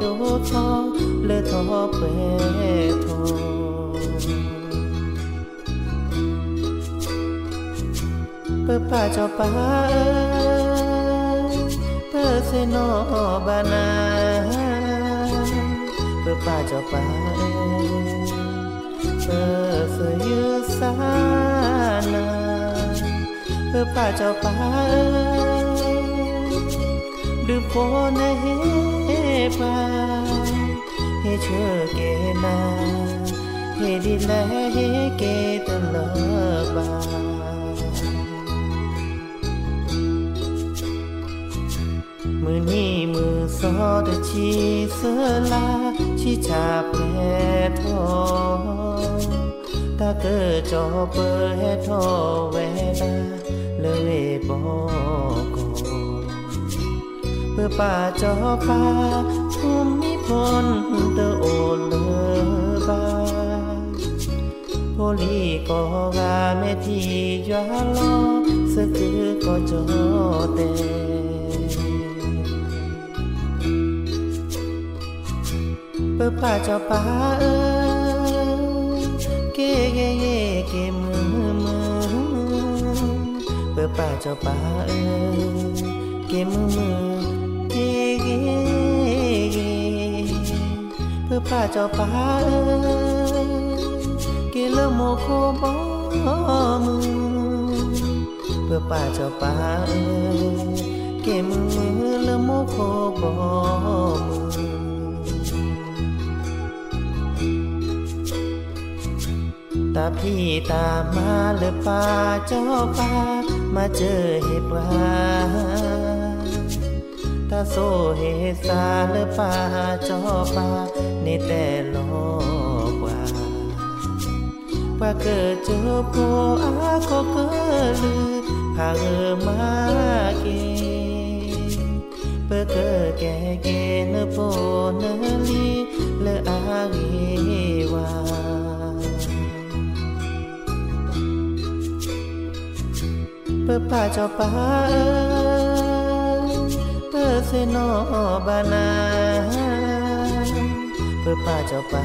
ดูทอเลือทอเปทอเปิดป่าเจ้าป่าเอ้ยเปิดเสนอบานาเปิดป่าเจ้าป่าเอ้ยเปิดเสยสานาเปิดป่าเจ้าป่าเอ้ยดูโพนเห็น ทอตาเกิดจอเปิดทอเวลาเลยบอกเพื่อป่าจอป่าภูมิพลเตอโอเลบาโพลีก็งาแม่ที่ยาลอสคือก็จอเตเพื่อป่าจอป่าเออเกเยเกเกมือมือเพื่อป่าจอป่าเออเกมือมือ อป้าเจ้าป้าเอ้ยเกลโมโคบอมือเพื่อป้าเจ้าป้าเอ้ยกมือมือละโมโคบอมือตาพี่ตามาเลยป้าเจ้าป่ามาเจอเหตุปลา ตาโซเหสาเลปาจ้าป่าในแต่ลอกว่าว่าเกิดเจอโพอาก็เกิดลือพาเออมาเกเปิเกิดแก่เกเนโพเนลีเลอาเกว่า bơ pa cho pa bơ se no bana bơ pa cho pa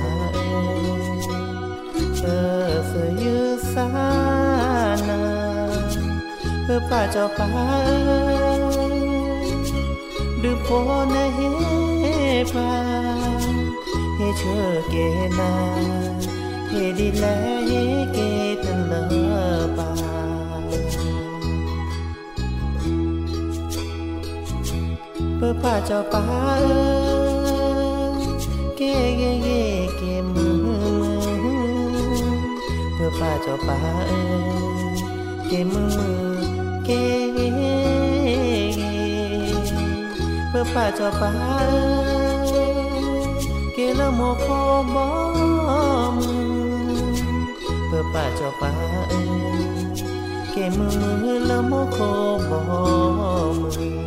bơ se yu sa na bơ pa cho pa du po na he pa he chö ke na he di la he ke tan la pa เพื่อป้าเจ้าป้าเอ้ยเก๋เก๋เก๋เก๋มือมือ เพื่อป้าเจ้าป้าเอ้ยเก่เก่เมือมือเจ้าป้าเก๋เก๋เพื่อป้าเจ้าป้าเอ้ยเก๋ละโมโคบอมเพื่อป้าเจ้าป้าเอ้ยเก๋มือมือละโมโคบอมื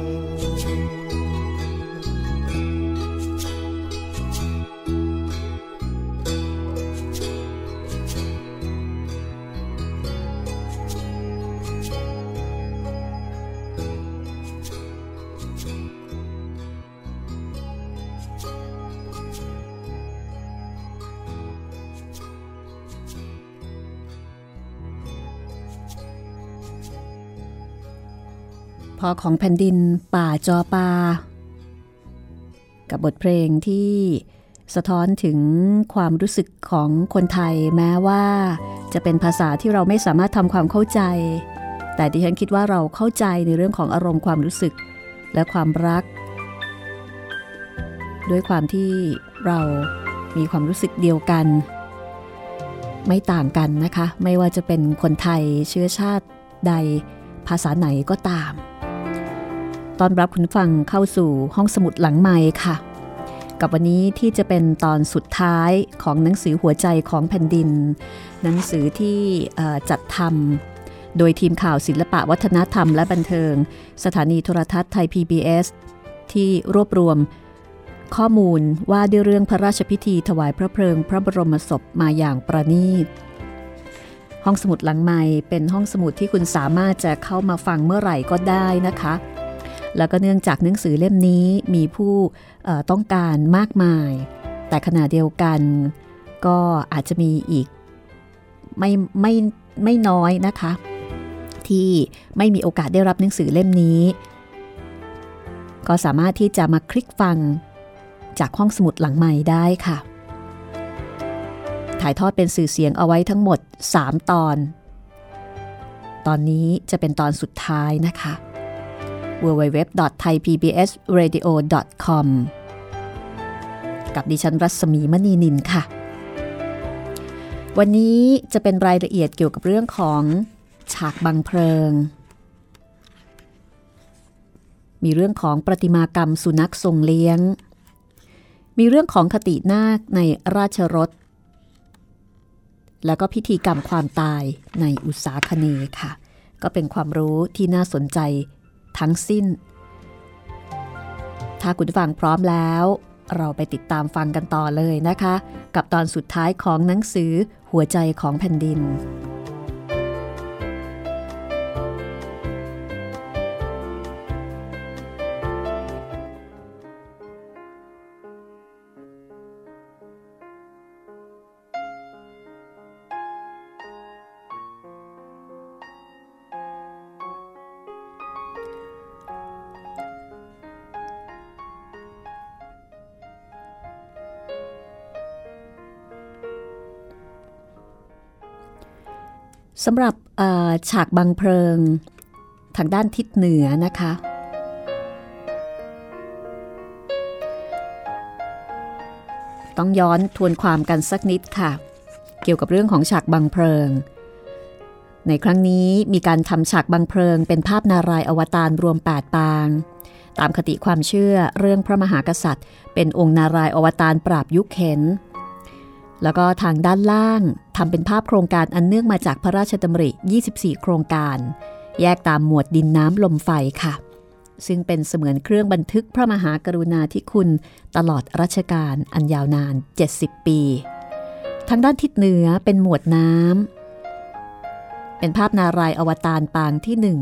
พอของแผ่นดินป่าจอปา กับบทเพลงที่สะท้อนถึงความรู้สึกของคนไทยแม้ว่า จะเป็นภาษาที่เราไม่สามารถทำความเข้าใจ แต่ดิฉันคิดว่าเราเข้าใจในเรื่องของอารมณ์ความรู้สึกและความรัก ด้วยความที่เรามีความรู้สึกเดียวกัน ไม่ต่างกันนะคะ ไม่ว่าจะเป็นคนไทยเชื้อชาติใด ภาษาไหนก็ตาม ตอนรับคุณฟังเข้าสู่ห้องสมุดหลังไม้ค่ะ กับวันนี้ที่จะเป็นตอนสุดท้ายของหนังสือหัวใจของแผ่นดิน หนังสือที่จัดทำโดยทีมข่าวศิลปะวัฒนธรรมและบันเทิง สถานีโทรทัศน์ไทย PBS ที่รวบรวมข้อมูลว่าด้วยเรื่องพระราชพิธีถวายพระเพลิงพระบรมศพมาอย่างประณีต ห้องสมุดหลังใหม่เป็นห้องสมุดที่คุณสามารถจะเข้ามาฟังเมื่อไหร่ก็ได้นะคะ แล้วก็เนื่องจากหนังสือเล่มนี้มีผู้ต้องการมากมาย แต่ขณะเดียวกันก็อาจจะมีอีกไม่ไม่ไม่น้อยนะคะ ที่ไม่มีโอกาสได้รับหนังสือเล่มนี้ ก็สามารถที่จะมาคลิกฟังจากห้องสมุดหลังใหม่ได้ค่ะ ถ่ายทอดเป็นสื่อเสียงเอาไว้ทั้งหมด 3 ตอน ตอนนี้จะเป็นตอนสุดท้ายนะคะ www.thaipbsradio.com กับดิฉันรัศมีมณีนินค่ะ วันนี้จะเป็นรายละเอียดเกี่ยวกับเรื่องของฉากบังเพลิง มีเรื่องของประติมากรรมสุนัขทรงเลี้ยง มีเรื่องของคตินาคในราชรถ แล้วก็พิธีกรรมความตายในอุตสาคเนค่ะ ก็เป็นความรู้ที่น่าสนใจ ทั้งสิ้น ถ้าคุณฟังพร้อมแล้ว เราไปติดตามฟังกันต่อเลยนะคะ กับตอนสุดท้ายของหนังสือหัวใจของแผ่นดิน สำหรับฉากบังเพลิง ทางด้านทิศเหนือนะคะ ต้องย้อนทวนความกันสักนิดค่ะ เกี่ยวกับเรื่องของฉากบังเพลิง ในครั้งนี้มีการทำฉากบังเพลิง เป็นภาพนารายอวตารรวม 8 ปาง ตามคติความเชื่อเรื่องพระมหากษัตริย์ เป็นองค์นารายอวตารปราบยุคเข็น แล้วก็ทางด้านล่างทำเป็นภาพโครงการอันเนื่องมาจากพระราชดำริ 24 โครงการ แยกตามหมวดดินน้ำลมไฟค่ะ ซึ่งเป็นเสมือนเครื่องบันทึกพระมหากรุณาธิคุณตลอดรัชกาลอันยาวนาน 70 ปี ทางด้านทิศเหนือเป็นหมวดน้ำ เป็นภาพนารายอวตารปางที่หนึ่ง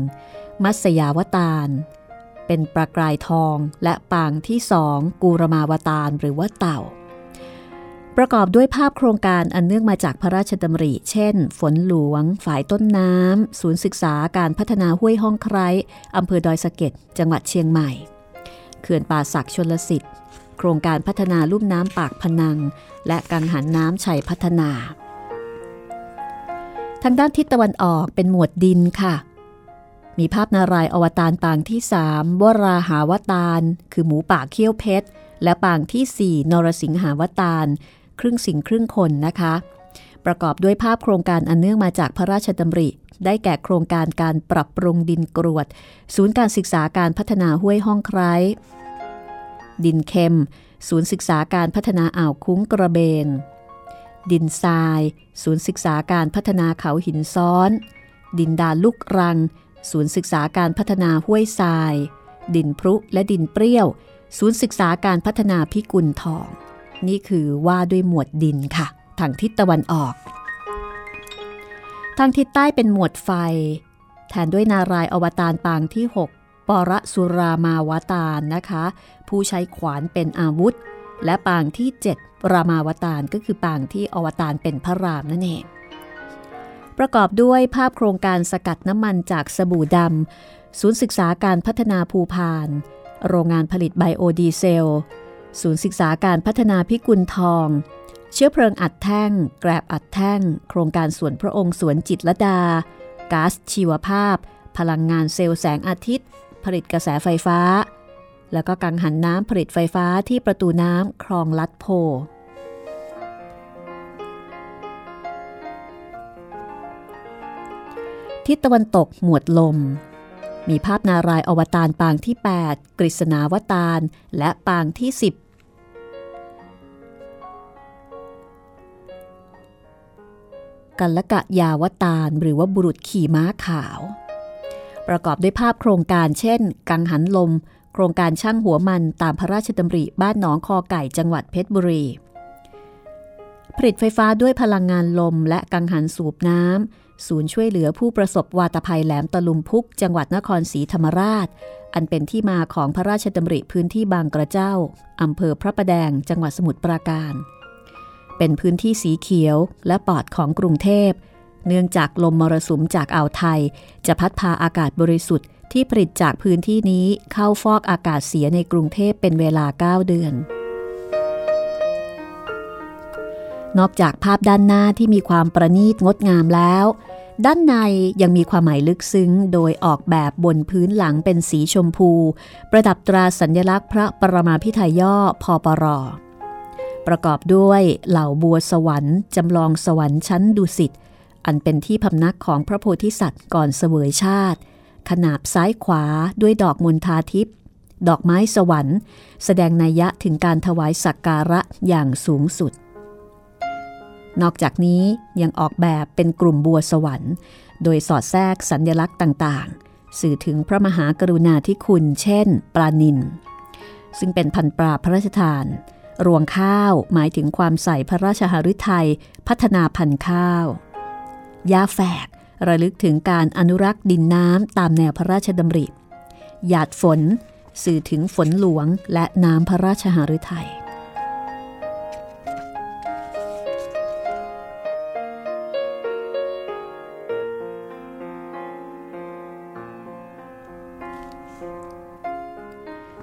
มัสยาวตารเป็นประกายทองและปางที่สองกูรมาวตารหรือว่าเต่า ประกอบด้วยภาพโครงการอันเนื่องมาจากพระราชดำริ เช่น ฝนหลวงฝ่ายต้นน้ำ ศูนย์ศึกษาการพัฒนาห้วยห้องไคร้อำเภอดอยสะเก็ด จังหวัดเชียงใหม่ เขื่อนป่าศักชนลสิทธิ์โครงการพัฒนาลุ่มน้ำปากพนัง และกังหันน้ำชัยพัฒนา ทางด้านทิศตะวันออกเป็นหมวดดินค่ะ มีภาพนารายอวตารปางที่สามวราหาวตารคือหมูป่าเขี้ยวเพชรและปางที่สี่นรสิงหาวตาร ครึ่งสิ่งครึ่งคนนะคะ ประกอบด้วยภาพโครงการอันเนื่องมาจากพระราชดำริ ได้แก่โครงการการปรับปรุงดินกรวด ศูนย์การศึกษาการพัฒนาห้วยห้องไคร้ดินเค็ม ศูนย์ศึกษาการพัฒนาอ่าวคุ้งกระเบน ดินทราย ศูนย์ศึกษาการพัฒนาเขาหินซ้อน ดินดาลุกรัง ศูนย์ศึกษาการพัฒนาห้วยทราย ดินพรุและดินเปรี้ยว ศูนย์ศึกษาการพัฒนาพิกุลทอง นี่คือว่าด้วยหมวดดินค่ะ ทางทิศตะวันออก ทางทิศใต้เป็นหมวดไฟ แทนด้วยนารายอวตารปางที่ 6 ปรสุรามาวตารนะคะ ผู้ใช้ขวานเป็นอาวุธ และปางที่ 7 รามาวตารก็คือปางที่อวตารเป็นพระรามนั่นเองประกอบด้วยภาพโครงการสกัดน้ำมันจากสบู่ดำ ศูนย์ศึกษาการพัฒนาภูพาน โรงงานผลิตไบโอดีเซล ศูนย์ศึกษาการพัฒนาพิกุลทอง เชื้อเพลิงอัดแท่ง แกรบอัดแท่ง โครงการสวนพระองค์สวนจิตรลดาก๊าซชีวภาพ พลังงานเซลล์แสงอาทิตย์ ผลิตกระแสไฟฟ้า แล้วก็กังหันน้ำผลิตไฟฟ้าที่ประตูน้ำคลองลัดโพทิศตะวันตกหมวดลม มีภาพนารายอวตารปางที่ 8 กฤษณาวตารและปางที่ 10กัลกะยาวตารหรือว่าบุรุษขี่ม้าขาว ประกอบด้วยภาพโครงการเช่น กังหันลม โครงการช่างหัวมันตามพระราชดำริบ้านหนองคอไก่จังหวัดเพชรบุรี ผลิตไฟฟ้าด้วยพลังงานลมและกังหันสูบน้ำ ศูนย์ช่วยเหลือผู้ประสบวาตภัยแหลมตะลุมพุก จังหวัดนครศรีธรรมราช อันเป็นที่มาของพระราชดำริพื้นที่บางกระเจ้าอำเภอพระประแดง จังหวัดสมุทรปราการ เป็นพื้นที่สีเขียวและปลอดของกรุงเทพ เนื่องจากลมมรสุมจากอ่าวไทย จะพัดพาอากาศบริสุทธิ์ที่ผลิตจากพื้นที่นี้เข้าฟอกอากาศเสียในกรุงเทพเป็นเวลา 9 เดือน นอกจากภาพด้านหน้าที่มีความประณีตงดงามแล้ว ด้านในยังมีความหมายลึกซึ้ง โดยออกแบบบนพื้นหลังเป็นสีชมพู ประดับตราสัญลักษณ์พระปรมาพิไทยย่อพอปรอประกอบด้วยเหล่าบัวสวรรค์จำลองสวรรค์ชั้นดุสิตอันเป็นที่พำนักของพระโพธิสัตว์ก่อนเสวยชาติ ขนาบซ้ายขวาด้วยดอกมณฑาทิพย์ดอกไม้สวรรค์ แสดงนัยยะถึงการถวายสักการะอย่างสูงสุด นอกจากนี้ยังออกแบบเป็นกลุ่มบัวสวรรค์ โดยสอดแทรกสัญญลักษณ์ต่างๆ สื่อถึงพระมหากรุณาธิคุณ เช่น ปลานินซึ่งเป็นพันปลาพระราชทาน รวงข้าวหมายถึงความใส่พระราชหฤทัยพัฒนาพันธุ์ข้าว ยาแฝกระลึกถึงการอนุรักษ์ดินน้ำตามแนวพระราชดำริ หยาดฝน สื่อถึงฝนหลวงและน้ำพระราชหฤทัย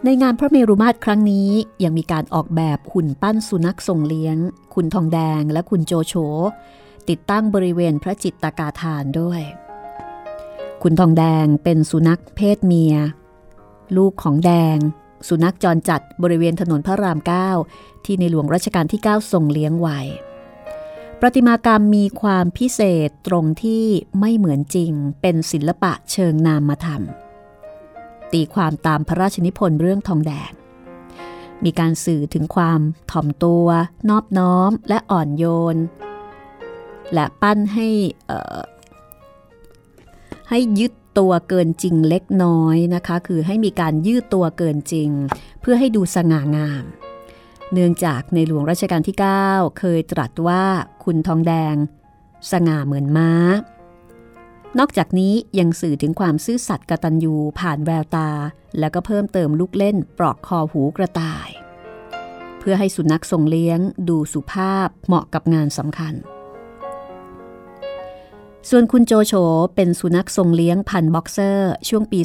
ในงานพระเมรุมาตรครั้งนี้ยังมีการออกแบบหุ่นปั้นสุนัขส่งเลี้ยง คุณทองแดงและคุณโจโฉติดตั้งบริเวณพระจิตตกาทานด้วย คุณทองแดงเป็นสุนัขเพศเมีย ลูกของแดง สุนัขจรจัดบริเวณถนนพระราม9ที่ในหลวงรัชกาลที่9ส่งเลี้ยงไว้ประติมากรรมมีความพิเศษตรงที่ไม่เหมือนจริง เป็นศิลปะเชิงนามธรรม ตีความตามพระราชนิพนธ์เรื่องทองแดง มีการสื่อถึงความถ่อมตัว นอบน้อมและอ่อนโยน และปั้นให้ให้ยึดตัวเกินจริงเล็กน้อยนะคะ คือให้มีการยืดตัวเกินจริง เพื่อให้ดูสง่างาม เนื่องจากในหลวงรัชกาลที่ 9 เคยตรัสว่าคุณทองแดง สง่าเหมือนม้า นอกจากนี้ยังสื่อถึงความซื่อสัตย์กตัญญูผ่านแววตา แล้วก็เพิ่มเติมลูกเล่นปลอกคอหูกระต่าย เพื่อให้สุนัขทรงเลี้ยง ดูสุภาพเหมาะกับงานสำคัญ ส่วนคุณโจโฉเป็นสุนัขทรงเลี้ยงพันบ็อกเซอร์ ช่วงปี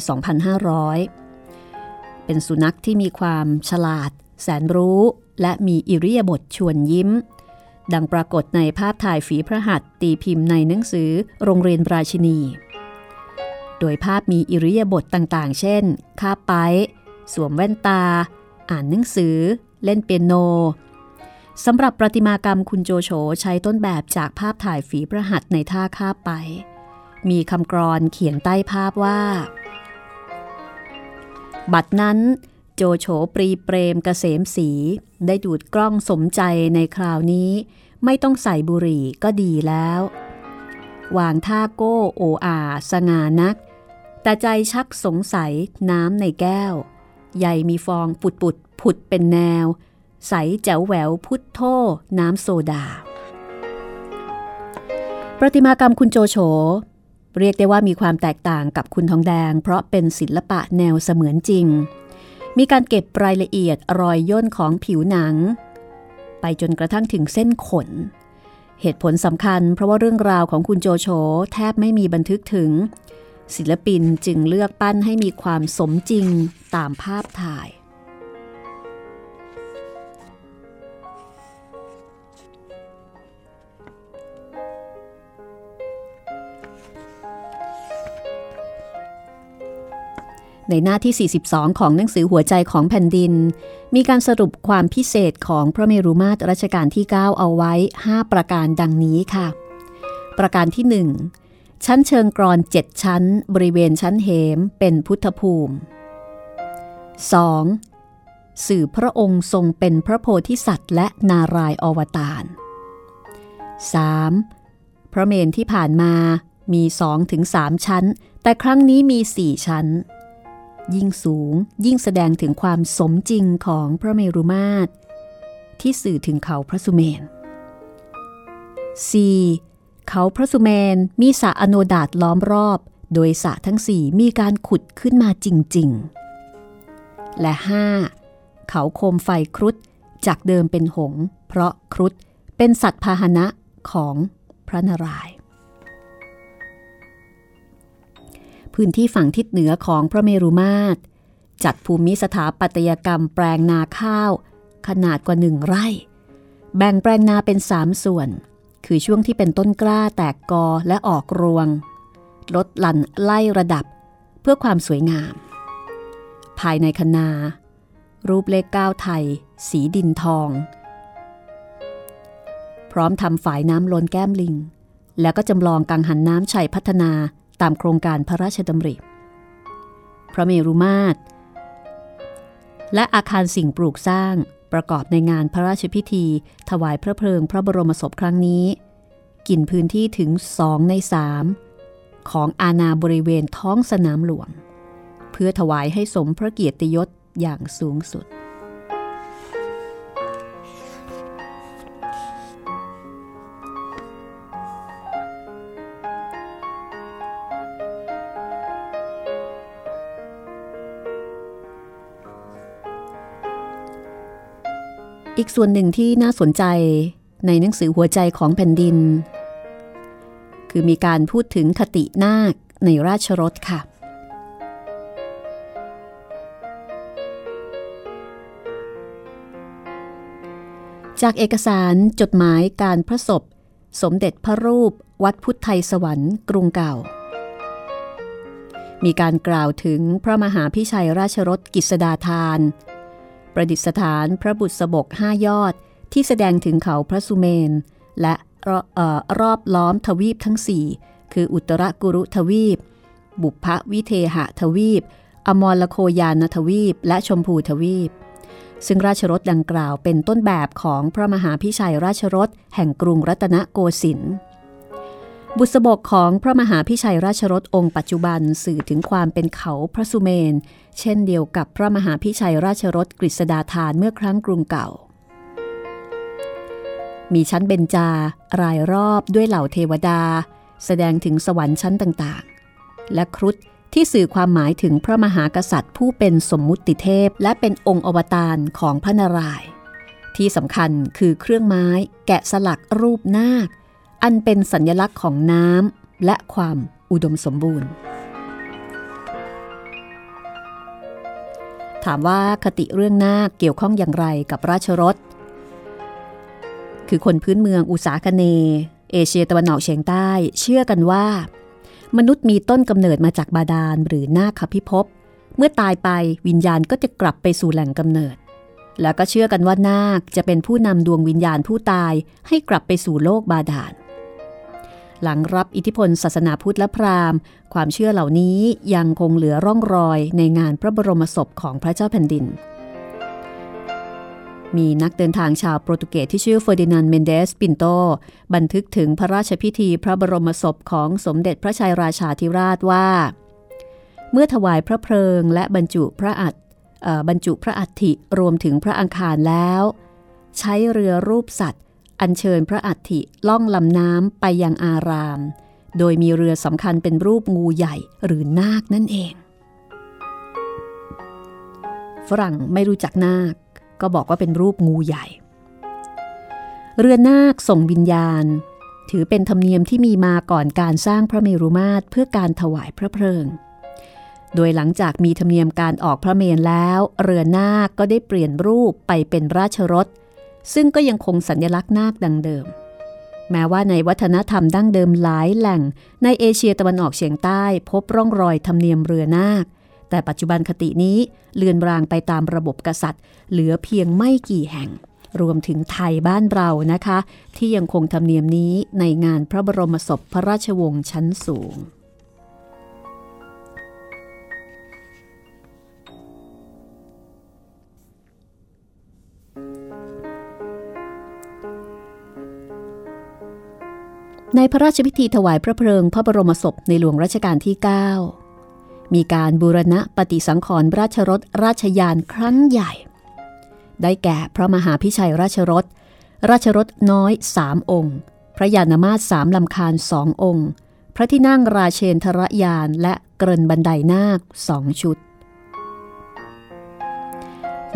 2500 เป็นสุนัขที่มีความฉลาด แสนรู้ และมีอิริยาบถชวนยิ้ม ดังปรากฏในภาพถ่ายฝีพระหัตตีพิมพ์ในหนังสือโรงเรียนราชินี โดยภาพมีอิริยาบถต่างๆ เช่น คาบไปสวมแว่นตา อ่านหนังสือ เล่นเปียโนสำหรับประติมากรรมคุณโจโฉใช้ต้นแบบจากภาพถ่ายฝีพระหัตถ์ในท่าคาบไป มีคำกรอนเขียนใต้ภาพว่า บัดนั้น โจโฉปรีเปรมกเกษมสี ได้ดูดกล้องสมใจในคราวนี้ ไม่ต้องใส่บุหรี่ก็ดีแล้ว วางท่าโก้โออาสง่านัก แต่ใจชักสงสัยน้ำในแก้ว ใหญ่มีฟองปุดปุดผุดเป็นแนว ใสแจ๋วแหววพุทโธน้ำโซดา ประติมากรรมคุณโจโฉเรียกได้ว่ามีความแตกต่างกับคุณทองแดง เพราะเป็นศิลปะแนวเสมือนจริง มีการเก็บรายละเอียดรอยย่นของผิวหนัง ไปจนกระทั่งถึงเส้นขน เหตุผลสำคัญเพราะว่าเรื่องราวของคุณโจโฉแทบไม่มีบันทึกถึง ศิลปินจึงเลือกปั้นให้มีความสมจริงตามภาพถ่าย ในหน้าที่ 42 ของหนังสือหัวใจของแผ่นดิน มีการสรุปความพิเศษของพระเมรุมาตรรัชกาลที่ 9 เอาไว้ 5 ประการดังนี้ค่ะ ประการที่ 1 ชั้นเชิงกรอนเจ็ดชั้น บริเวณชั้นเหมเป็นพุทธภูมิ 2. สื่อพระองค์ทรงเป็นพระโพธิสัตว์ และนารายอวตาร 3. พระเมนที่ผ่านมามีสองถึงสามชั้น แต่ครั้งนี้มีสี่ชั้น ยิ่งสูงยิ่งแสดงถึงความสมจริงของพระเมรุมาตร ที่สื่อถึงเขาพระสุเมน 4. เขาพระสุเมนมีสระอโนดาตล้อมรอบ โดยสระทั้งสี่มีการขุดขึ้นมาจริง ๆ และ 5. เขาโคมไฟครุฑจากเดิมเป็นหง เพราะครุฑเป็นสัตว์พาหนะของพระนารายณ์ พื้นที่ฝั่งทิศเหนือของพระเมรุมาตร จัดภูมิสถาปัตยกรรมแปลงนาข้าว ขนาดกว่าหนึ่งไร่ แบ่งแปลงนาเป็นสามส่วน คือช่วงที่เป็นต้นกล้าแตกกอและออกรวง ลดหลั่นไล่ระดับเพื่อความสวยงาม ภายในคนารูปเลขก้าวไทย สีดินทอง พร้อมทำฝายน้ำล้นแก้มลิง แล้วก็จำลองกังหันน้ำชัยพัฒนา ตามโครงการพระราชดำริ พระเมรุมาตร และอาคารสิ่งปลูกสร้างประกอบในงานพระราชพิธี ถวายพระเพลิงพระบรมศพครั้งนี้ กินพื้นที่ถึงสองในสามของอาณาบริเวณท้องสนามหลวง เพื่อถวายให้สมพระเกียรติยศอย่างสูงสุด อีกส่วนหนึ่งที่น่าสนใจในหนังสือหัวใจของแผ่นดิน คือมีการพูดถึงคตินาคในราชรถค่ะ จากเอกสารจดหมายการพระศพ สมเด็จพระรูปวัดพุทธไทยสวรรค์กรุงเก่า มีการกล่าวถึงพระมหาพิชัยราชรถกิษดาทาน ประดิษฐานพระบุตรสบกห้ายอดที่แสดงถึงเขาพระสุเมน และรอบล้อมทวีปทั้งสี่คืออุตรกุรุทวีป บุพวิเทหะทวีป อมรลโคยานทวีป และชมพูทวีป ซึ่งราชรถดังกล่าวเป็นต้นแบบของพระมหาพิชัยราชรถแห่งกรุงรัตนโกสินทร์ บุษบกของพระมหาพิชัยราชรถองค์ปัจจุบันสื่อถึงความเป็นเขาพระสุเมน เช่นเดียวกับพระมหาพิชัยราชรถกฤษดาธานเมื่อครั้งกรุงเก่า มีชั้นเบญจา รายรอบด้วยเหล่าเทวดา แสดงถึงสวรรค์ชั้นต่างๆ และครุฑที่สื่อความหมายถึงพระมหากษัตริย์ผู้เป็นสมมุติเทพ และเป็นองค์อวตารของพระนารายณ์ที่สำคัญคือเครื่องไม้แกะสลักรูปนาค อันเป็นสัญลักษณ์ของน้ำและความอุดมสมบูรณ์ ถามว่าคติเรื่องนาคเกี่ยวข้องอย่างไรกับราชรถคือคนพื้นเมืองอุษาคเน เอเชียตะวันออกเฉียงใต้ เชื่อกันว่า มนุษย์มีต้นกำเนิดมาจากบาดาลหรือนาคพิภพเมื่อตายไปวิญญาณก็จะกลับไปสู่แหล่งกำเนิด แล้วก็เชื่อกันว่านาคจะเป็นผู้นำดวงวิญญาณผู้ตายให้กลับไปสู่โลกบาดาล หลังรับอิทธิพลศาสนาพุทธและพราหมณ์ ความเชื่อเหล่านี้ยังคงเหลือร่องรอยในงานพระบรมศพของพระเจ้าแผ่นดิน มีนักเดินทางชาวโปรตุเกสที่ชื่อเฟอร์ดินานเมนเดสปินโต บันทึกถึงพระราชพิธีพระบรมศพของสมเด็จพระชัยราชาธิราชว่า เมื่อถวายพระเพลิงและบรรจุพระอัฐบรรจุพระอัฐิรวมถึงพระอังคารแล้ว ใช้เรือรูปสัตว์ อัญเชิญพระอัฐิล่องลำน้ำไปยังอาราม โดยมีเรือสำคัญเป็นรูปงูใหญ่หรือนาคนั่นเอง ฝรั่งไม่รู้จักนาค ก็บอกว่าเป็นรูปงูใหญ่ เรือนาคส่งวิญญาณ ถือเป็นธรรมเนียมที่มีมาก่อนการสร้างพระเมรุมาตรเพื่อการถวายพระเพลิงโดยหลังจากมีธรรมเนียมการออกพระเมนแล้ว เรือนาคก็ได้เปลี่ยนรูปไปเป็นราชรถ ซึ่งก็ยังคงสัญลักษณ์นาคดังเดิม แม้ว่าในวัฒนธรรมดั้งเดิมหลายแหล่ง ในเอเชียตะวันออกเฉียงใต้พบร่องรอยธรรมเนียมเรือนาค แต่ปัจจุบันคตินี้เลือนรางไปตามระบบกษัตริย์ เหลือเพียงไม่กี่แห่ง รวมถึงไทยบ้านเรานะคะ ที่ยังคงธรรมเนียมนี้ในงานพระบรมศพพระราชวงศ์ชั้นสูง ในพระราชพิธีถวายพระเพลิงพระบรมศพในหลวงรัชกาลที่ 9 มีการบูรณะปฏิสังขรณ์ราชรถราชยานครั้งใหญ่ ได้แก่พระมหาพิชัยราชรถ ราชรถน้อยสามองค์ พระยานมาศสามลำคาญสององค์ พระที่นั่งราเชนทรยานและเกรนบันไดนาคสองชุด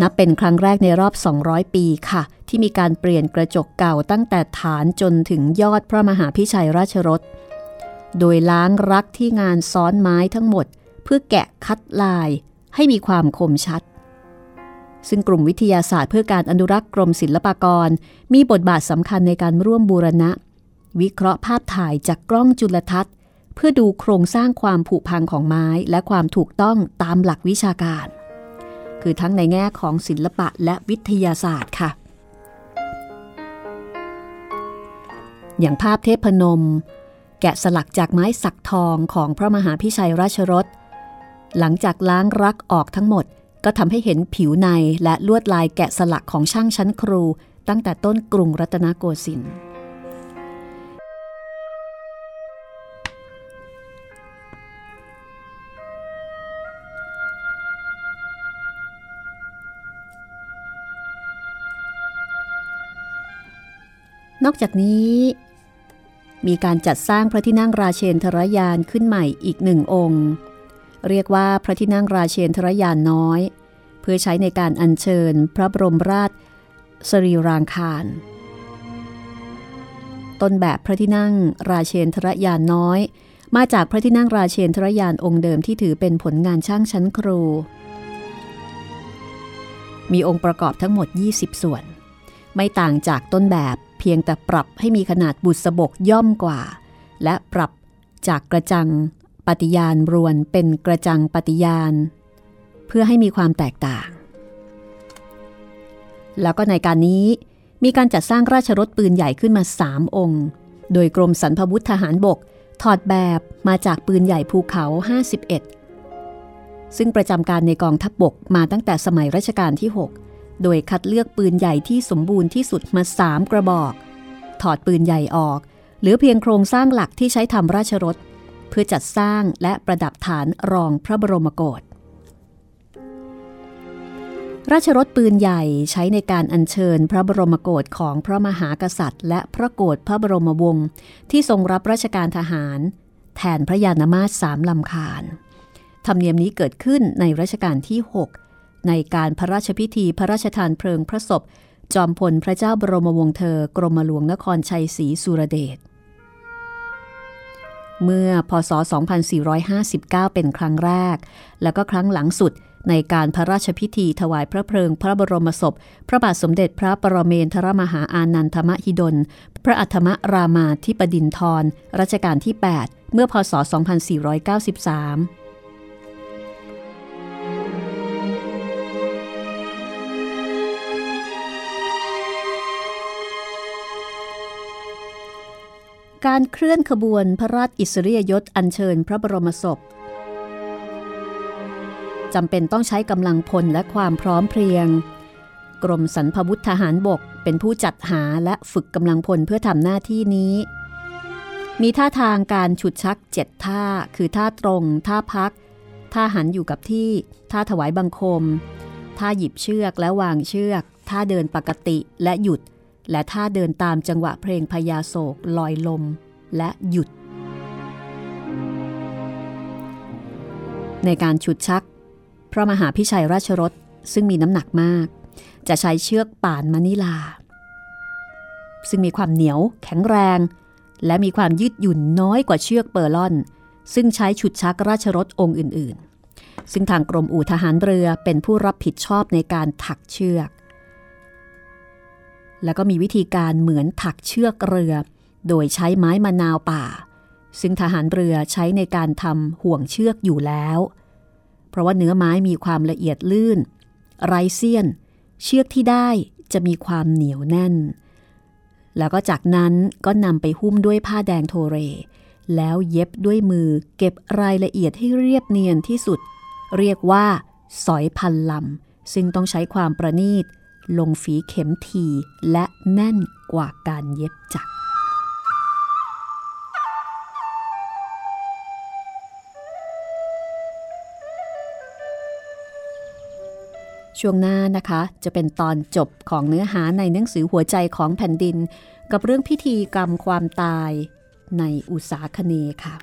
นับเป็นครั้งแรกในรอบ 200 ปีค่ะ ที่มีการเปลี่ยนกระจกเก่าตั้งแต่ฐานจนถึงยอดพระมหาพิชัยราชรถ โดยล้างรักที่งานซ้อนไม้ทั้งหมด เพื่อแกะคัดลายให้มีความคมชัด ซึ่งกลุ่มวิทยาศาสตร์เพื่อการอนุรักษ์กรมศิลปากร มีบทบาทสำคัญในการร่วมบูรณะ วิเคราะห์ภาพถ่ายจากกล้องจุลทรรศน์ เพื่อดูโครงสร้างความผุพังของไม้และความถูกต้องตามหลักวิชาการ คือทั้งในแง่ของศิลปะและวิทยาศาสตร์ค่ะ อย่างภาพเทพนม แกะสลักจากไม้สักทองของพระมหาพิชัยราชรส หลังจากล้างรักออกทั้งหมดก็ทำให้เห็นผิวในและลวดลายแกะสลักของช่างชั้นครู ตั้งแต่ต้นกรุงรัตนโกสินทร์ นอกจากนี้ มีการจัดสร้างพระที่นั่งราเชนทรยานขึ้นใหม่อีกหนึ่งองค์ เรียกว่าพระที่นั่งราเชนทรยานน้อย เพื่อใช้ในการอัญเชิญพระบรมราชสรีรางคารต้นแบบพระที่นั่งราเชนทรยานน้อย มาจากพระที่นั่งราเชนทรยานองค์เดิมที่ถือเป็นผลงานช่างชั้นครู มีองค์ประกอบทั้งหมด 20 ส่วน ไม่ต่างจากต้นแบบเพียงแต่ปรับให้มีขนาดบุษบกย่อมกว่า และปรับจากกระจังปฏิญาณรวนเป็นกระจังปฏิญาณเพื่อให้มีความแตกต่าง แล้วก็ในการนี้มีการจัดสร้างราชรถปืนใหญ่ขึ้นมาสามองค์ โดยกรมสรรพวุธทหารบก ถอดแบบมาจากปืนใหญ่ภูเขา 51 ซึ่งประจำการในกองทัพบบกมาตั้งแต่สมัยรัชกาลที่ 6 โดยคัดเลือกปืนใหญ่ที่สมบูรณ์ที่สุดมาสามกระบอก ถอดปืนใหญ่ออก เหลือเพียงโครงสร้างหลักที่ใช้ทำราชรถ เพื่อจัดสร้างและประดับฐานรองพระบรมโกศราชรถปืนใหญ่ใช้ในการอัญเชิญพระบรมโกศของพระมหากษัตริย์ และพระโกศพระบรมวงศ์ที่ทรงรับราชการทหาร แทนพระยานมาสสามลำคาญ ธรรมเนียมนี้เกิดขึ้นในรัชกาลที่ 6 ในการพระราชพิธีพระราชทานเพลิงพระศพ จอมพลพระเจ้าบรมวงศ์เธอกรมหลวงนครชัยศรีสุรเดชเมื่อพศ 2459 เป็นครั้งแรก แล้วก็ครั้งหลังสุดในการพระราชพิธีถวายพระเพลิงพระบรมศพ พระบาทสมเด็จพระปรเมนทรมหาอานันทมหิดล พระอัธมรามาธิปดินทรรัชกาลที่ 8 เมื่อพศ 2493 การเคลื่อนขบวนพระราชอิสริยยศอัญเชิญพระบรมศพจำเป็นต้องใช้กำลังพลและความพร้อมเพรียง กรมสรรพวุธทหารบกเป็นผู้จัดหาและฝึกกำลังพลเพื่อทำหน้าที่นี้ มีท่าทางการฉุดชักเจ็ดท่า คือท่าตรง ท่าพัก ท่าหันอยู่กับที่ ท่าถวายบังคม ท่าหยิบเชือกและวางเชือก ท่าเดินปกติและหยุด และท่าเดินตามจังหวะเพลงพญาโศกลอยลมและหยุด ในการฉุดชัก พระมหาพิชัยราชรถซึ่งมีน้ำหนักมาก จะใช้เชือกป่านมนิลา ซึ่งมีความเหนียว แข็งแรง และมีความยืดหยุ่นน้อยกว่าเชือกเปอร์ลอน ซึ่งใช้ฉุดชักราชรถองค์อื่น ๆ ซึ่งทางกรมอู่ทหารเรือเป็นผู้รับผิดชอบในการถักเชือก แล้วก็มีวิธีการเหมือนถักเชือกเรือ โดยใช้ไม้มะนาวป่า ซึ่งทหารเรือใช้ในการทำห่วงเชือกอยู่แล้ว เพราะว่าเนื้อไม้มีความละเอียดลื่น ไรเซียน เชือกที่ได้จะมีความเหนียวแน่น แล้วก็จากนั้นก็นำไปหุ้มด้วยผ้าแดงโทเร แล้วเย็บด้วยมือเก็บรายละเอียดให้เรียบเนียนที่สุด เรียกว่า สอยพันลำซึ่งต้องใช้ความประณีต ลงฝีเข็มทีและแน่นกว่าการเย็บจักร ช่วงหน้านะคะ จะเป็นตอนจบของเนื้อหาในหนังสือหัวใจของแผ่นดิน กับเรื่องพิธีกรรมความตายในอุษาคเนค่ะ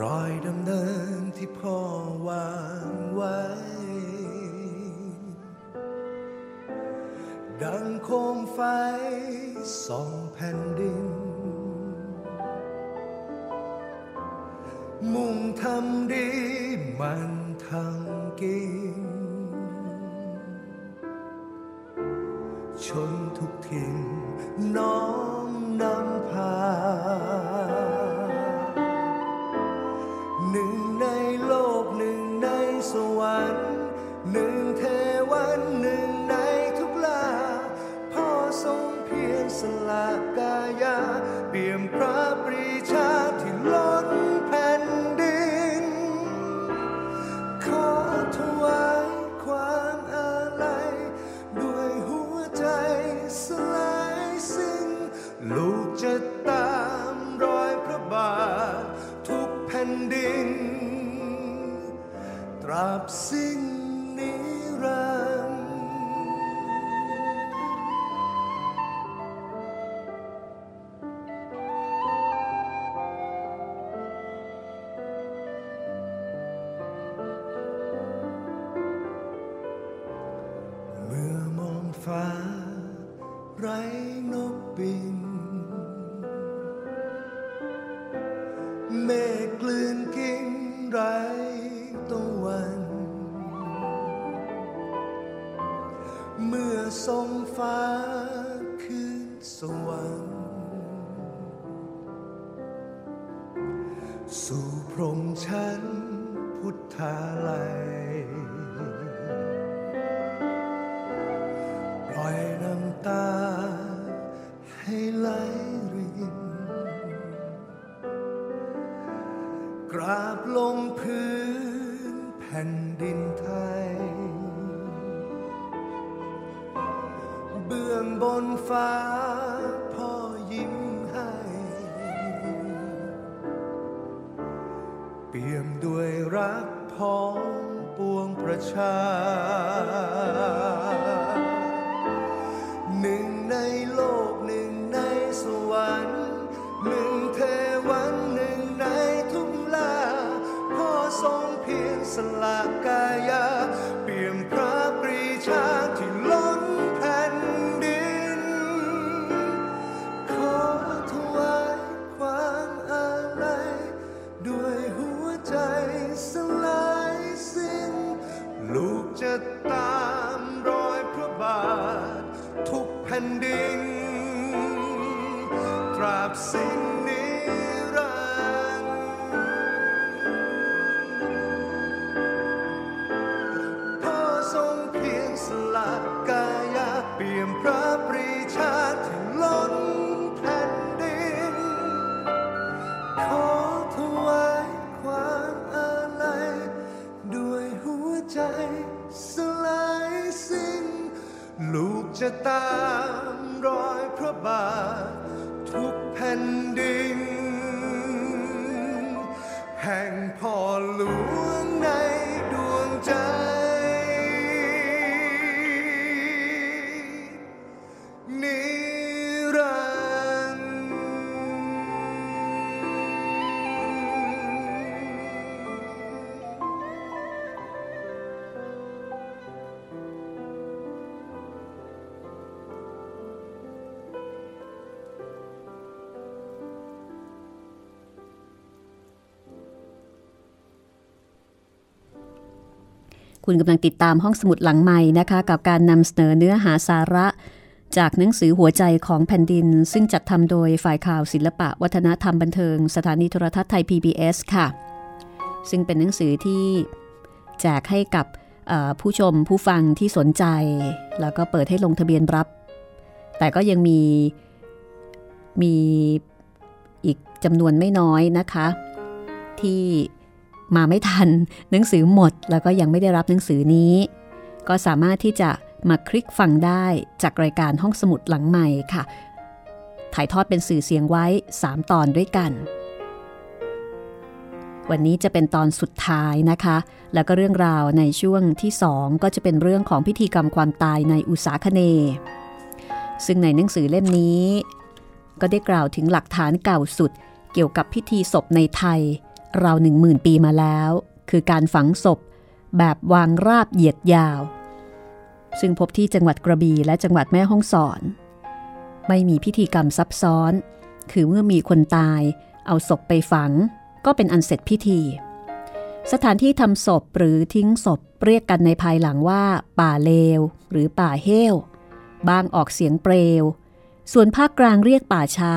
รอยดำเนินที่พ่อวางไว้ ดังโคมไฟสองแผ่นดิน มุ่งทำดีมันทำกิน ต จ คุณกำลังติดตามห้องสมุดหลังใหม่นะคะ กับการนำเสนอเนื้อหาสาระ จากหนังสือหัวใจของแผ่นดิน ซึ่งจัดทำโดยฝ่ายข่าวศิลปะ วัฒนธรรมบันเทิง สถานีโทรทัศน์ไทย PBS ค่ะ ซึ่งเป็นหนังสือที่แจกให้กับผู้ชมผู้ฟังที่สนใจ แล้วก็เปิดให้ลงทะเบียนรับ แต่ก็ยังมีมีอีกจำนวนไม่น้อยนะคะ ที่ มาไม่ทัน หนังสือหมดแล้วก็ยังไม่ได้รับหนังสือนี้ ก็สามารถที่จะมาคลิกฟังได้จากรายการห้องสมุดหลังใหม่ค่ะ ถ่ายทอดเป็นสื่อเสียงไว้ 3 ตอนด้วยกัน วันนี้จะเป็นตอนสุดท้ายนะคะ แล้วก็เรื่องราวในช่วงที่ 2 ก็จะเป็นเรื่องของพิธีกรรมความตายในอุษาคเน ซึ่งในหนังสือเล่มนี้ ก็ได้กล่าวถึงหลักฐานเก่าสุดเกี่ยวกับพิธีศพในไทย ราวหนึ่งหมื่นปีมาแล้ว คือการฝังศพแบบวางราบเหยียดยาว ซึ่งพบที่จังหวัดกระบี่และจังหวัดแม่ฮ่องสอน ไม่มีพิธีกรรมซับซ้อน คือเมื่อมีคนตาย เอาศพไปฝัง ก็เป็นอันเสร็จพิธี สถานที่ทำศพหรือทิ้งศพเรียกกันในภายหลังว่า ป่าเลว หรือป่าเฮวบางออกเสียงเปลวส่วนภาคกลางเรียกป่าช้า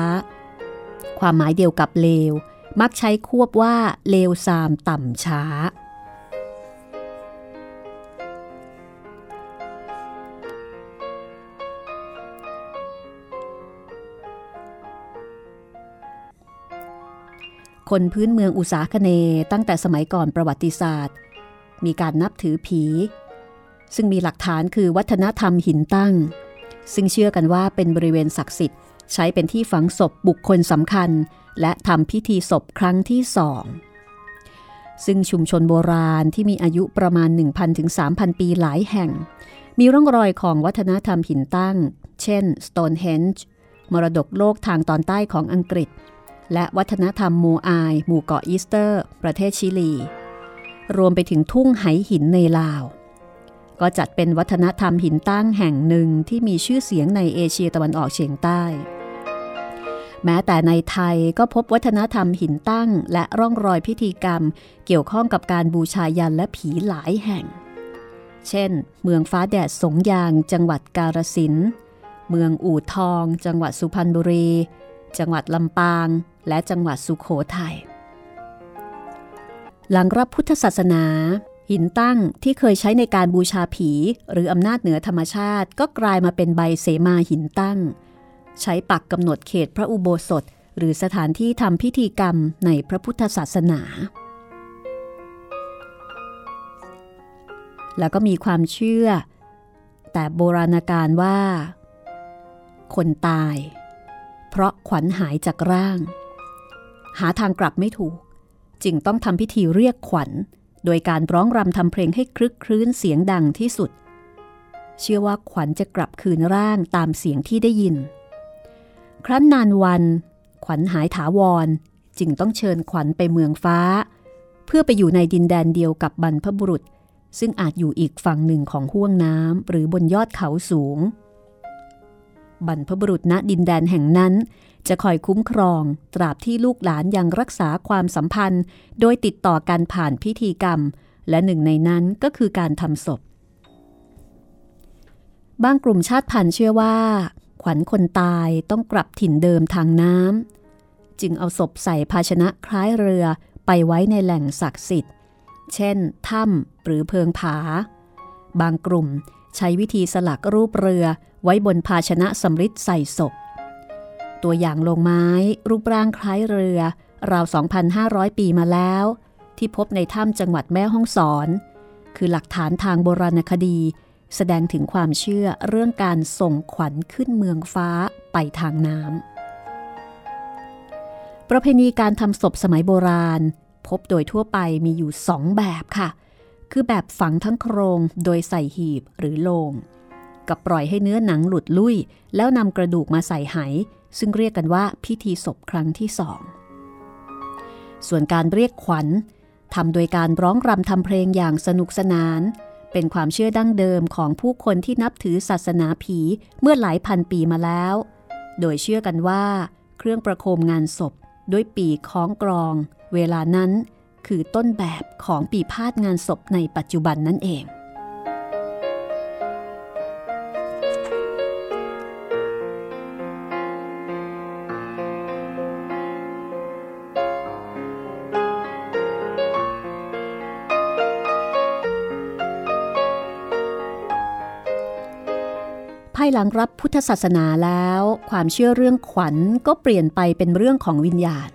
ความหมายเดียวกับเลว มักใช้ควบว่าเลวซามต่ำช้า คนพื้นเมืองอุษาคเนตั้งแต่สมัยก่อนประวัติศาสตร์ มีการนับถือผี ซึ่งมีหลักฐานคือวัฒนธรรมหินตั้ง ซึ่งเชื่อกันว่าเป็นบริเวณศักดิ์สิทธิ์ใช้เป็นที่ฝังศพบุคคลสำคัญ และทำพิธีศพครั้งที่สอง ซึ่งชุมชนโบราณที่มีอายุประมาณ 1,000ถึง3,000 ปีหลายแห่ง มีร่องรอยของวัฒนธรรมหินตั้ง เช่น Stonehenge มรดกโลกทางตอนใต้ของอังกฤษ และวัฒนธรรมโมอาย หมู่เกาะอีสเตอร์ ประเทศชิลี รวมไปถึงทุ่งไหหินในลาว ก็จัดเป็นวัฒนธรรมหินตั้งแห่งหนึ่งที่มีชื่อเสียงในเอเชียตะวันออกเฉียงใต้ แม้แต่ในไทยก็พบวัฒนธรรมหินตั้ง และร่องรอยพิธีกรรม เกี่ยวข้องกับการบูชายันและผีหลายแห่ง เช่น เมืองฟ้าแดดสงยาง จังหวัดกาฬสินธุ์เมืองอู่ทอง จังหวัดสุพรรณบุรี จังหวัดลำปาง และจังหวัดสุขโขทัยหลังรับพุทธศาสนา หินตั้งที่เคยใช้ในการบูชาผี หรืออำนาจเหนือธรรมชาติ ก็กลายมาเป็นใบเสมาหินตั้ง ใช้ปักกำหนดเขตพระอุโบสถ หรือสถานที่ทำพิธีกรรมในพระพุทธศาสนา แล้วก็มีความเชื่อ แต่โบราณการว่า คนตาย เพราะขวัญหายจากร่าง หาทางกลับไม่ถูก จึงต้องทำพิธีเรียกขวัญ โดยการร้องรำทำเพลงให้คลึกครื้นเสียงดังที่สุด เชื่อว่าขวัญจะกลับคืนร่างตามเสียงที่ได้ยิน ครั้นนานวัน ขวัญหายถาวรจึงต้องเชิญขวัญไปเมืองฟ้า เพื่อไปอยู่ในดินแดนเดียวกับบรรพบุรุษ ซึ่งอาจอยู่อีกฝั่งหนึ่งของห้วงน้ำหรือบนยอดเขาสูง บรรพบุรุษณดินแดนแห่งนั้น จะคอยคุ้มครองตราบที่ลูกหลานยังรักษาความสัมพันธ์ โดยติดต่อกันผ่านพิธีกรรม และหนึ่งในนั้นก็คือการทำศพบางกลุ่มชาติพันธุ์เชื่อว่า ขวัญคนตายต้องกลับถิ่นเดิมทางน้ำจึงเอาศพใส่ภาชนะคล้ายเรือไปไว้ในแหล่งศักดิ์สิทธิ์ เช่น ถ้ำหรือเพิงผา บางกลุ่มใช้วิธีสลักรูปเรือไว้บนภาชนะสำริดใส่ศพ ตัวอย่างลงไม้รูปร่างคล้ายเรือ ราว 2,500 ปีมาแล้ว ที่พบในถ้ำจังหวัดแม่ฮ่องสอน คือหลักฐานทางโบราณคดี แสดงถึงความเชื่อเรื่องการส่งขวัญขึ้นเมืองฟ้าไปทางน้ำ ประเพณีการทำศพสมัยโบราณ พบโดยทั่วไปมีอยู่สองแบบค่ะ คือแบบฝังทั้งโครงโดยใส่หีบหรือโลง กับปล่อยให้เนื้อหนังหลุดลุ่ย แล้วนำกระดูกมาใส่ไห ซึ่งเรียกกันว่าพิธีศพครั้งที่สอง ส่วนการเรียกขวัญทำโดยการร้องรำทำเพลงอย่างสนุกสนาน เป็นความเชื่อดั้งเดิมของผู้คนที่นับถือศาสนาผีเมื่อหลายพันปีมาแล้ว โดยเชื่อกันว่า เครื่องประโคมงานศพด้วยปีคล้องกรอง เวลานั้นคือต้นแบบของปีพาดงานศพในปัจจุบันนั่นเองายหลังรับพุทธศาสนาแล้ว ความเชื่อเรื่องขวัญก็เปลี่ยนไปเป็นเรื่องของวิญญาณ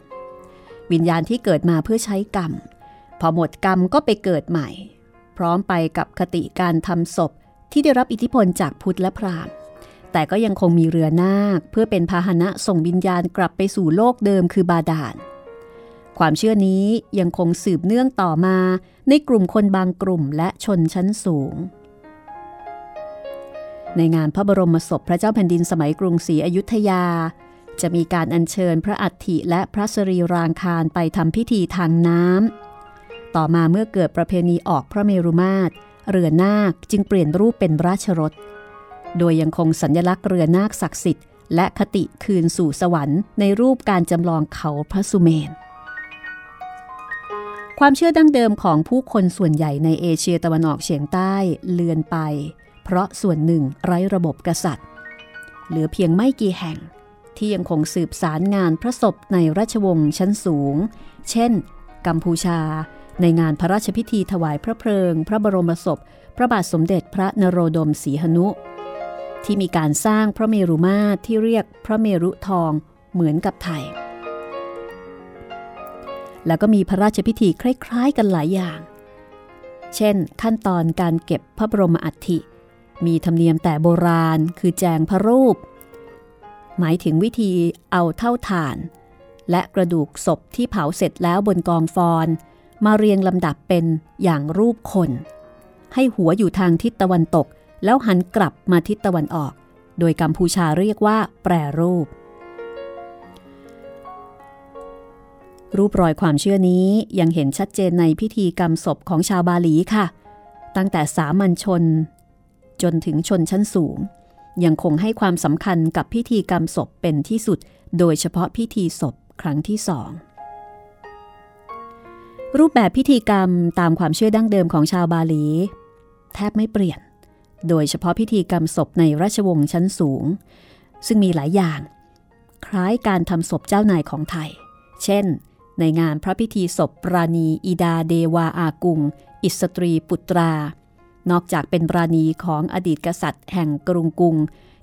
วิญญาณที่เกิดมาเพื่อใช้กรรม พอหมดกรรมก็ไปเกิดใหม่ พร้อมไปกับคติการทำศพที่ได้รับอิทธิพลจากพุทธและพราหมณ์ แต่ก็ยังคงมีเรือนาคเพื่อเป็นพาหนะส่งวิญญาณกลับไปสู่โลกเดิมคือบาดาลความเชื่อนี้ยังคงสืบเนื่องต่อมาในกลุ่มคนบางกลุ่มและชนชั้นสูง ในงานพระบรมศพพระเจ้าแผ่นดินสมัยกรุงศรีอยุธยา จะมีการอัญเชิญพระอัฐิและพระสรีรางคารไปทำพิธีทางน้ำต่อมาเมื่อเกิดประเพณีออกพระเมรุมาตรเรือนาคจึงเปลี่ยนรูปเป็นราชรถ โดยยังคงสัญลักษณ์เรือนาคศักดิ์สิทธิ์และคติคืนสู่สวรรค์ในรูปการจำลองเขาพระสุเมน ความเชื่อดั้งเดิมของผู้คนส่วนใหญ่ในเอเชียตะวันออกเฉียงใต้เลือนไป เพราะส่วนหนึ่งไร้ระบบกษัตริย์ เหลือเพียงไม่กี่แห่งที่ยังคงสืบสารงานพระศพในราชวงศ์ชั้นสูง เช่น กัมพูชา ในงานพระราชพิธีถวายพระเพลิง พระบรมศพ พระบาทสมเด็จพระนโรดมศรีหนุ ที่มีการสร้างพระเมรุมาตรที่เรียกพระเมรุทองเหมือนกับไทย แล้วก็มีพระราชพิธีคล้ายๆกันหลายอย่าง เช่น ขั้นตอนการเก็บพระบรมอัฐิ มีธรรมเนียมแต่โบราณคือแจงพระรูป หมายถึงวิธีเอาเท่าฐาน และกระดูกศพที่เผาเสร็จแล้วบนกองฟอนมาเรียงลำดับเป็นอย่างรูปคน ให้หัวอยู่ทางทิศตะวันตก แล้วหันกลับมาทิศตะวันออก โดยกัมพูชาเรียกว่าแปรรูป รูปรอยความเชื่อนี้ยังเห็นชัดเจนในพิธีกรรมศพของชาวบาหลีค่ะ ตั้งแต่สามัญชน จนถึงชนชั้นสูง ยังคงให้ความสำคัญกับพิธีกรรมศพเป็นที่สุด โดยเฉพาะพิธีศพครั้งที่สองรูปแบบพิธีกรรมตามความเชื่อดั้งเดิมของชาวบาหลี แทบไม่เปลี่ยน โดยเฉพาะพิธีกรรมศพในราชวงศ์ชั้นสูง ซึ่งมีหลายอย่าง คล้ายการทำศพเจ้านายของไทย เช่น ในงานพระพิธีศพปราณี อิดาเดวาอากุง อิสตรีปุตรา นอกจากเป็นราณีของอดีตกษัตริย์ แห่งกรุงกุง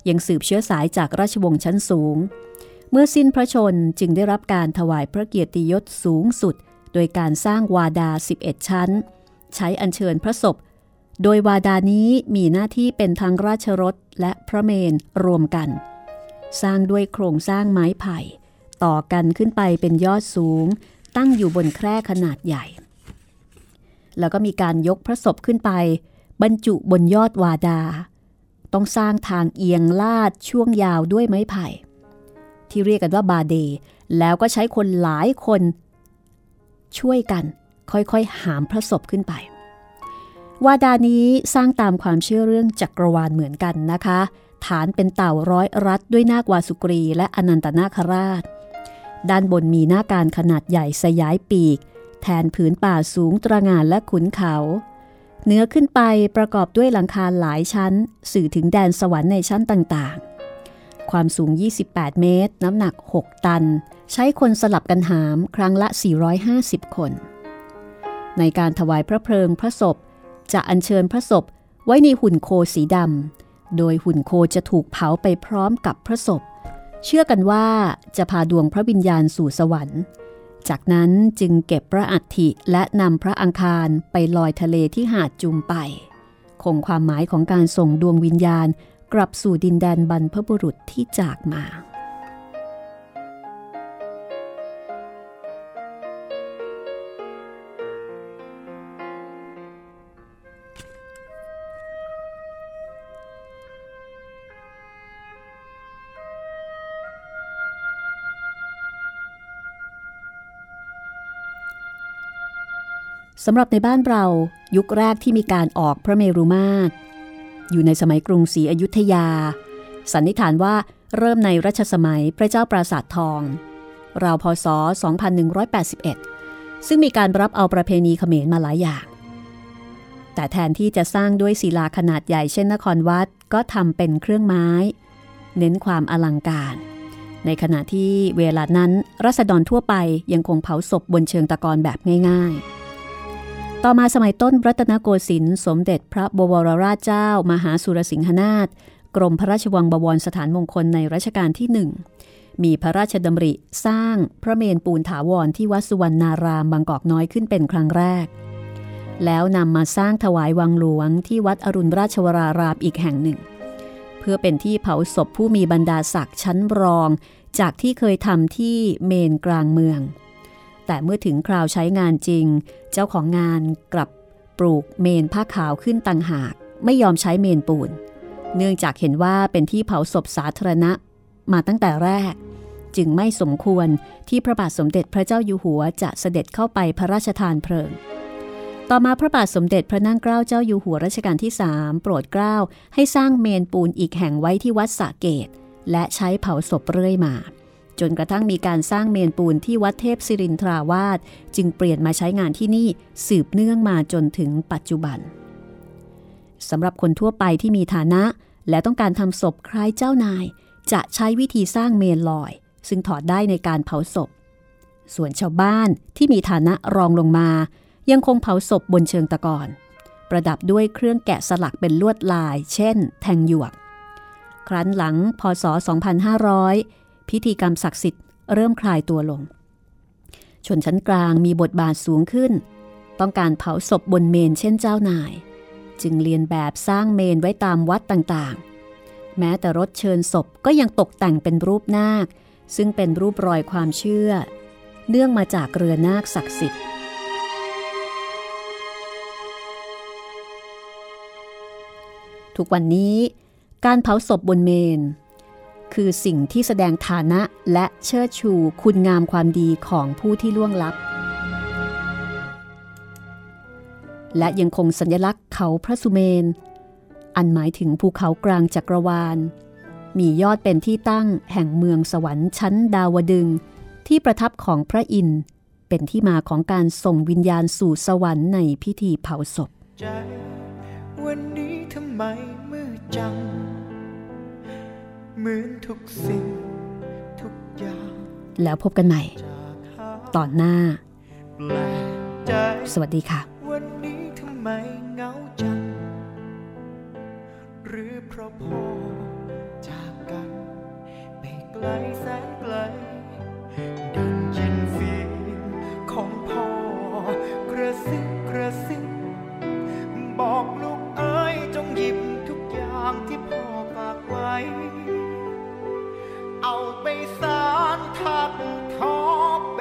ยังสืบเชื้อสายจากราชวงศ์ชั้นสูง เมื่อสิ้นพระชนจึงได้รับการถวายพระเกียรติยศสูงสุด โดยการสร้างวาดา 11 ชั้น ใช้อัญเชิญพระศพ โดยวาดานี้มีหน้าที่เป็นทั้งราชรถและพระเมนรวมกัน สร้างด้วยโครงสร้างไม้ไผ่ ต่อกันขึ้นไปเป็นยอดสูง ตั้งอยู่บนแคร่ขนาดใหญ่ แล้วก็มีการยกพระศพขึ้นไป บรรจุบนยอดวาดา ต้องสร้างทางเอียงลาดช่วงยาวด้วยไม้ไผ่ ที่เรียกกันว่าบาเด แล้วก็ใช้คนหลายคน ช่วยกันค่อยๆ หามพระศพขึ้นไป วาดานี้สร้างตามความเชื่อเรื่องจักรวาลเหมือนกันนะคะ ฐานเป็นเต่าร้อยรัดด้วยนาควาสุกรีและอนันตนาคราช ด้านบนมีหน้าการขนาดใหญ่สยายปีก แทนผืนป่าสูงตระงานและขุนเขา เนื้อขึ้นไปประกอบด้วยหลังคาหลายชั้น สื่อถึงแดนสวรรค์ในชั้นต่างๆ ความสูง 28 เมตร น้ำหนัก 6 ตัน ใช้คนสลับกันหามครั้งละ 450 คน ในการถวายพระเพลิงพระศพ จะอัญเชิญพระศพไว้ในหุ่นโคสีดำ โดยหุ่นโคจะถูกเผาไปพร้อมกับพระศพ เชื่อกันว่าจะพาดวงพระวิญญาณสู่สวรรค์ จากนั้นจึงเก็บพระอัฐิและนำพระอังคารไปลอยทะเลที่หาดจุมไป คงความหมายของการส่งดวงวิญญาณกลับสู่ดินแดนบรรพบุรุษที่จากมา สำหรับในบ้านเรายุคแรกที่มีการออกพระเมรุมาตร อยู่ในสมัยกรุงศรีอยุธยา สันนิษฐานว่าเริ่มในรัชสมัยพระเจ้าปราสาททอง ราวพศ 2181 ซึ่งมีการรับเอาประเพณีเขมรมาหลายอย่าง แต่แทนที่จะสร้างด้วยศิลาขนาดใหญ่เช่นนครวัดก็ทำเป็นเครื่องไม้ เน้นความอลังการ ในขณะที่เวลานั้นรัษฎรทั่วไปยังคงเผาศพบนเชิงตะกอนแบบง่าย ๆ ต่อมาสมัยต้นรัตนโกสินทร์สมเด็จพระบวรราชเจ้า มหาสุรสิงหนาถกรมพระราชวังบวรสถานมงคลในรัชกาลที่หนึ่งมีพระราชดำริสร้างพระเมนปูนถาวรที่วัดสุวรรณารามบางกอกน้อยขึ้นเป็นครั้งแรก แล้วนำมาสร้างถวายวังหลวงที่วัดอรุณราชวรารามอีกแห่งหนึ่ง เพื่อเป็นที่เผาศพผู้มีบรรดาศักดิ์ชั้นรอง จากที่เคยทำที่เมนกลางเมือง แต่เมื่อถึงคราวใช้งานจริง เจ้าของงานกลับปลูกเมนผ้าขาวขึ้นต่างหาก ไม่ยอมใช้เมนปูน เนื่องจากเห็นว่าเป็นที่เผาศพสาธารณะมาตั้งแต่แรก จึงไม่สมควรที่พระบาทสมเด็จพระเจ้าอยู่หัวจะเสด็จเข้าไปพระราชทานเพลิง ต่อมาพระบาทสมเด็จพระนั่งเกล้าเจ้าอยู่หัวรัชกาลที่สามโปรดเกล้าให้สร้างเมนปูนอีกแห่งไว้ที่วัดสะเกตและใช้เผาศพเรื่อยมา จนกระทั่งมีการสร้างเมนปูนที่วัดเทพศิรินทราวาสจึงเปลี่ยนมาใช้งานที่นี่สืบเนื่องมาจนถึงปัจจุบันสำหรับคนทั่วไปที่มีฐานะ และต้องการทำศพคล้ายเจ้านาย จะใช้วิธีสร้างเมนลอย ซึ่งถอดได้ในการเผาศพ ส่วนชาวบ้านที่มีฐานะรองลงมา ยังคงเผาศพบนเชิงตะกอนประดับด้วยเครื่องแกะสลักเป็นลวดลาย เช่น แทงหยวก ครั้นหลังพศ 2500 พิธีกรรมศักดิ์สิทธิ์เริ่มคลายตัวลง ชนชั้นกลางมีบทบาทสูงขึ้น ต้องการเผาศพบนเมนเช่นเจ้านาย จึงเรียนแบบสร้างเมนไว้ตามวัดต่างๆ แม้แต่รถเชิญศพก็ยังตกแต่งเป็นรูปนาค ซึ่งเป็นรูปรอยความเชื่อ เนื่องมาจากเรือนาคศักดิ์สิทธิ์ทุกวันนี้การเผาศพบนเมน คือสิ่งที่แสดงฐานะและเชิดชูคุณงามความดีของผู้ที่ล่วงลับ และยังคงสัญลักษณ์เขาพระสุเมน อันหมายถึงภูเขากลางจักรวาล มียอดเป็นที่ตั้งแห่งเมืองสวรรค์ชั้นดาวดึง ที่ประทับของพระอินทร์เป็นที่มาของการส่งวิญญาณสู่สวรรค์ในพิธีเผาศพ ใจ วันนี้ทำไมมืดจัง เหมือนทุกสิ่งทุกอย่าง แล้วพบกันใหม่ ตอนหน้า สวัสดีค่ะ วันนี้ทำไมเงาจัง หรือเพราะพ่อจากกัน ไปไกลแสนไกลาร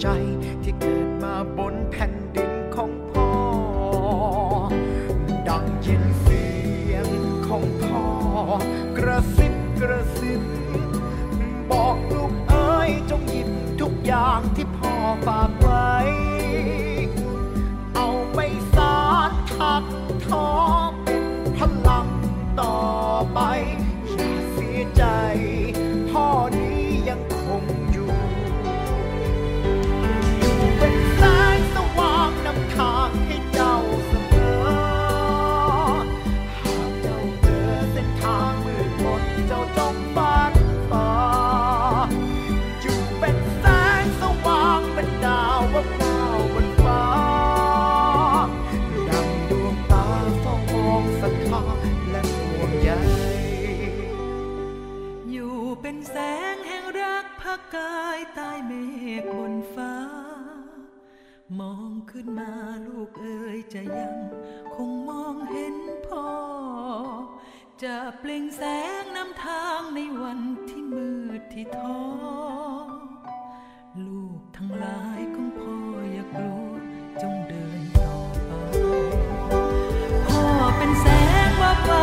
ใจที่เกิดมาบนแผ่นึ้นมาลูกเอ๋ยจะยังคงมองเห็นพ่อ จะเปล่งแสงนำทางในวันที่มืดที่ท้อ ลูกทั้งหลายของพ่ออย่ากลัวจงเดินต่อไป พ่อเป็นแสงว่าฟ้